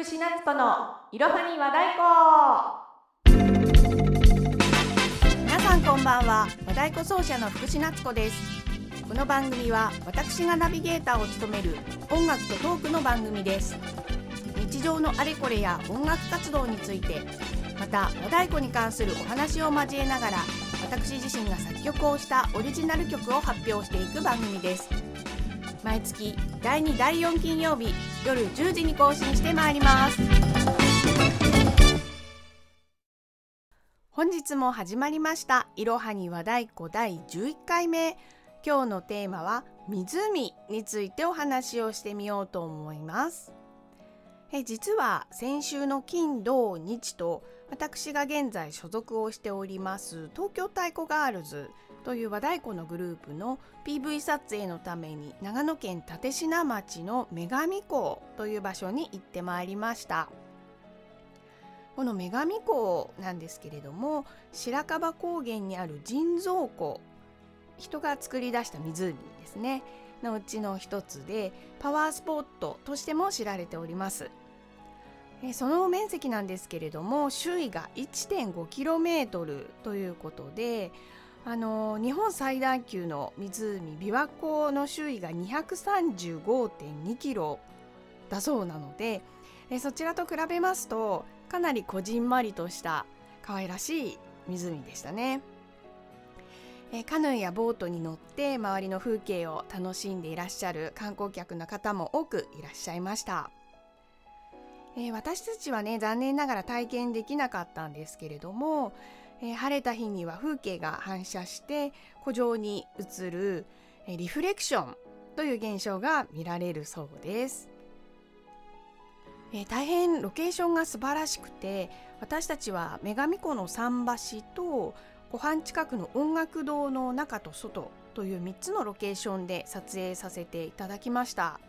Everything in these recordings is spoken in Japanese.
福士夏子のいろはに和太鼓皆さんこんばんは。和太鼓奏者の福士夏子です。この番組は私がナビゲーターを務める音楽とトークの番組です。日常のあれこれや音楽活動についてまた和太鼓に関するお話を交えながら私自身が作曲をしたオリジナル曲を発表していく番組です。毎月第2第4金曜日夜10時に更新してまいります。本日も始まりましたいろはに和太鼓第11回目今日のテーマは湖についてお話をしてみようと思います。え実は先週の金土日と私が現在所属をしております東京太鼓ガールズという和太鼓のグループの PV 撮影のために長野県立科町の女神港という場所に行ってまいりました。この女神港なんですけれども白樺高原にある人造湖人が作り出した湖ですね。のうちの一つでパワースポットとしても知られております。その面積なんですけれども周囲が 1.5km ということであの日本最大級の湖琵琶湖の周囲が235.2キロだそうなのでえそちらと比べますとかなりこじんまりとした可愛らしい湖でしたね。えカヌーやボートに乗って周りの風景を楽しんでいらっしゃる観光客の方も多くいらっしゃいました。え私たちはね残念ながら体験できなかったんですけれどもえー、晴れた日には風景が反射して湖上に映る、えー、リフレクションという現象が見られるそうです、えー、大変ロケーションが素晴らしくて私たちは女神湖の桟橋と湖畔近くの音楽堂の中と外という3つのロケーションで撮影させていただきました。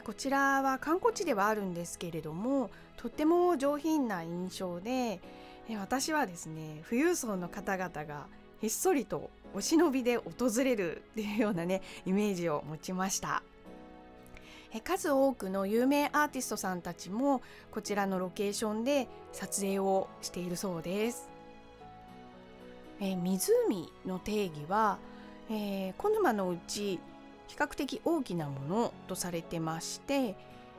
こちらは観光地ではあるんですけれどもとっても上品な印象で私はですね富裕層の方々がひっそりとお忍びで訪れるっていうようなねイメージを持ちました。数多くの有名アーティストさんたちもこちらのロケーションで撮影をしているそうです。え湖の定義は、えー、小沼のうち比較的大きなものとされてまして、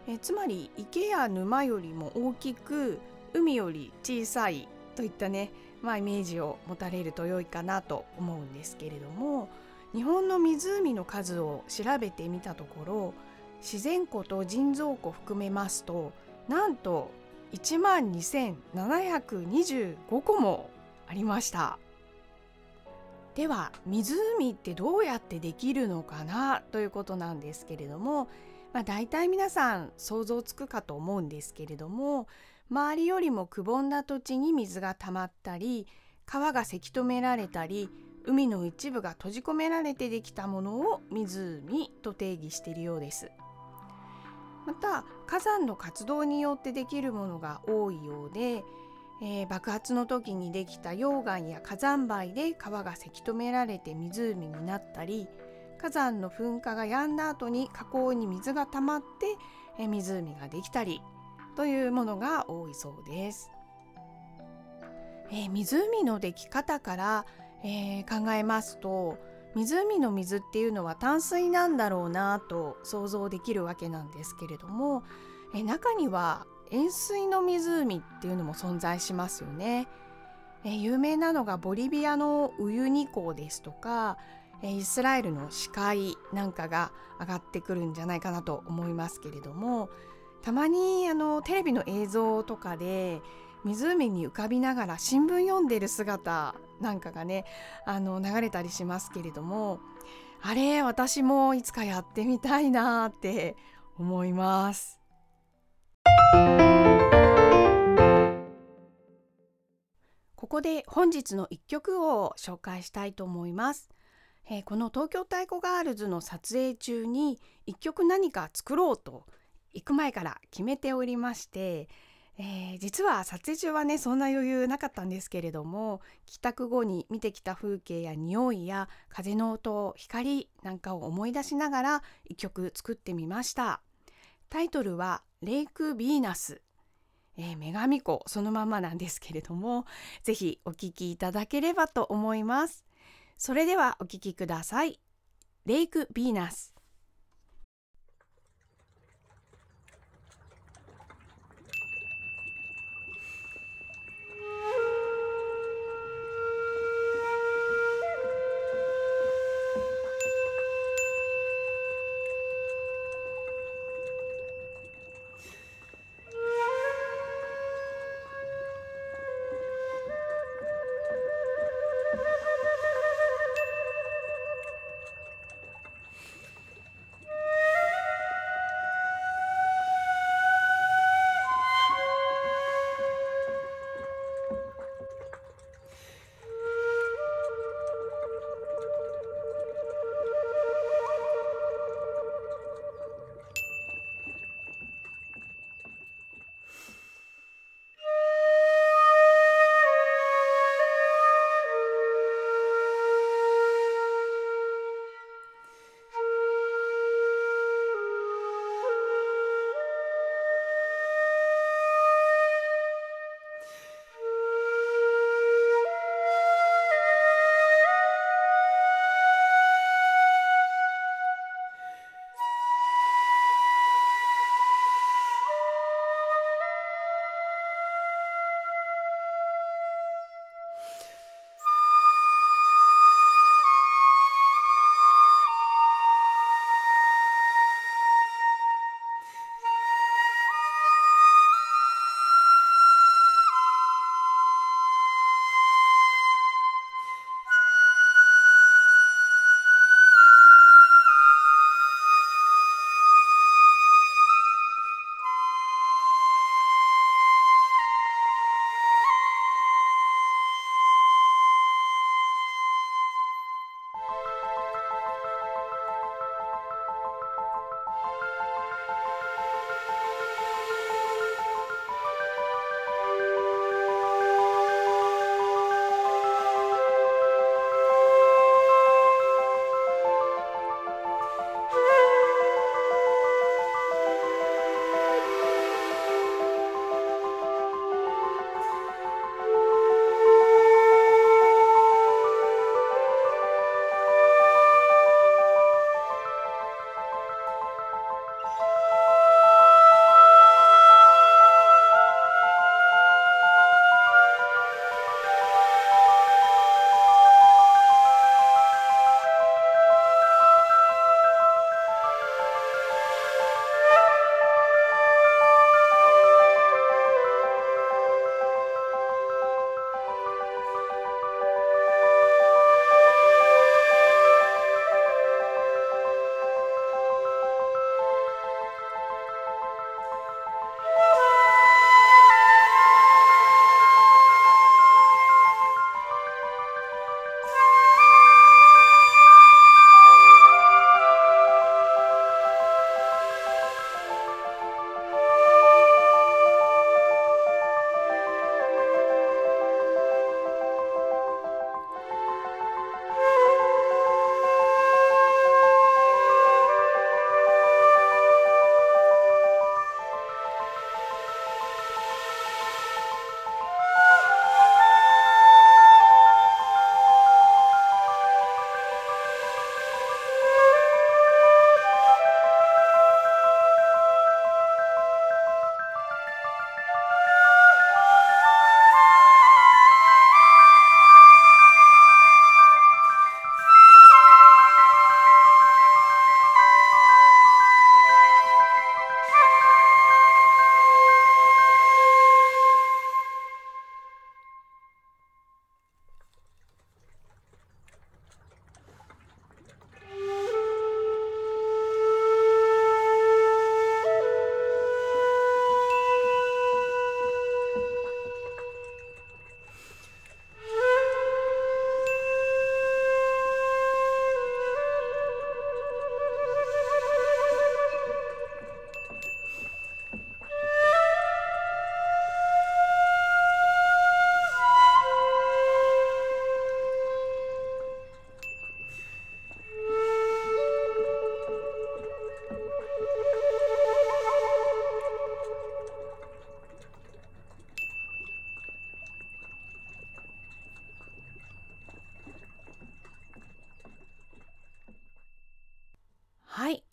えつまり池や沼よりも大きく海より小さいといったね、まあ、イメージを持たれると良いかなと思うんですけれども日本の湖の数を調べてみたところ自然湖と人造湖含めますとなんと1万2725個もありました。では湖ってどうやってできるのかなということなんですけれども、まあ、大体皆さん想像つくかと思うんですけれども周りよりもくぼんだ土地に水が溜まったり川がせき止められたり海の一部が閉じ込められてできたものを湖と定義しているようです。また火山の活動によってできるものが多いようで、えー、爆発の時にできた溶岩や火山灰で川がせき止められて湖になったり火山の噴火が止んだ後に河口に水が溜まって、湖ができたり。というものが多いそうです。えー、湖のでき方から、えー、考えますと湖の水っていうのは淡水なんだろうなと想像できるわけなんですけれども、えー、中には塩水の湖っていうのも存在しますよね。え、有名なのがボリビアのウユニ港ですとか、え、イスラエルの死海なんかが上がってくるんじゃないかなと思いますけれども、たまにあのテレビの映像とかで湖に浮かびながら新聞読んでる姿なんかがねあの流れたりしますけれどもあれ私もいつかやってみたいなって思います。ここで本日の一曲を紹介したいと思います。えー、この東京太鼓ガールズの撮影中に一曲何か作ろうと行く前から決めておりまして、えー、実は撮影中はねそんな余裕なかったんですけれども帰宅後に見てきた風景や匂いや風の音光なんかを思い出しながら一曲作ってみました。タイトルはレイク・ヴィーナス、えー、女神湖。そのままなんですけれどもぜひお聴きいただければと思います。それではお聴きください。レイク・ヴィーナス。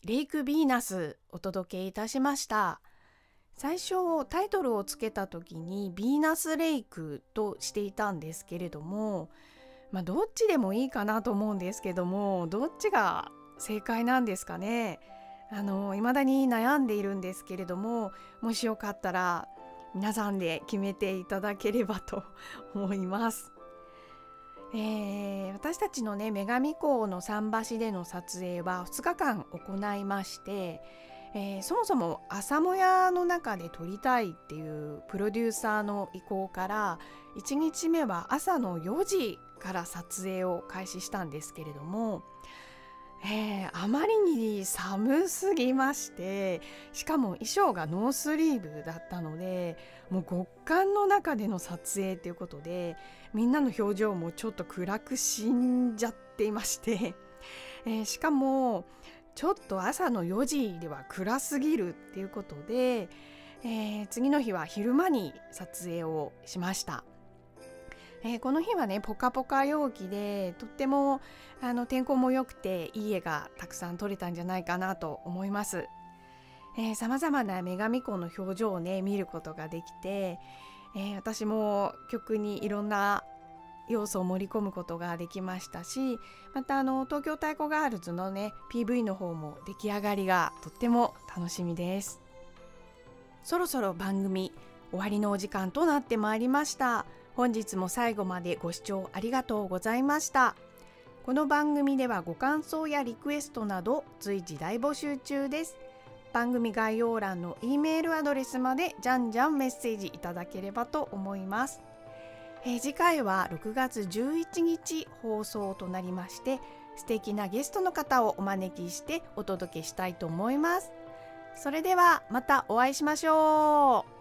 レイク・ヴィーナスお届けいたしました最初タイトルをつけた時にヴィーナスレイクとしていたんですけれどもまあどっちでもいいかなと思うんですけどもどっちが正解なんですかねあの未だに悩んでいるんですけれどももしよかったら皆さんで決めていただければと思います。えー、私たちのね女神港の桟橋での撮影は2日間行いまして、えー、そもそも朝もやの中で撮りたいっていうプロデューサーの意向から1日目は朝の4時から撮影を開始したんですけれどもえー、あまりに寒すぎましてしかも衣装がノースリーブだったのでもう極寒の中での撮影ということでみんなの表情もちょっと暗く死んじゃっていまして、えー、しかもちょっと朝の4時では暗すぎるっていうことで、えー、次の日は昼間に撮影をしました。えー、この日はねポカポカ陽気でとってもあの天候も良くていい絵がたくさん撮れたんじゃないかなと思います。さまざまな女神子の表情をね見ることができて、えー、私も曲にいろんな要素を盛り込むことができましたしまたあの東京太鼓ガールズのね PV の方も出来上がりがとっても楽しみですそろそろ番組終わりのお時間となってまいりました本日も最後までご視聴ありがとうございました。この番組ではご感想やリクエストなど随時大募集中です。番組概要欄の E メールアドレスまでじゃんじゃんメッセージいただければと思います、えー、次回は6月11日放送となりまして素敵なゲストの方をお招きしてお届けしたいと思います。それではまたお会いしましょう。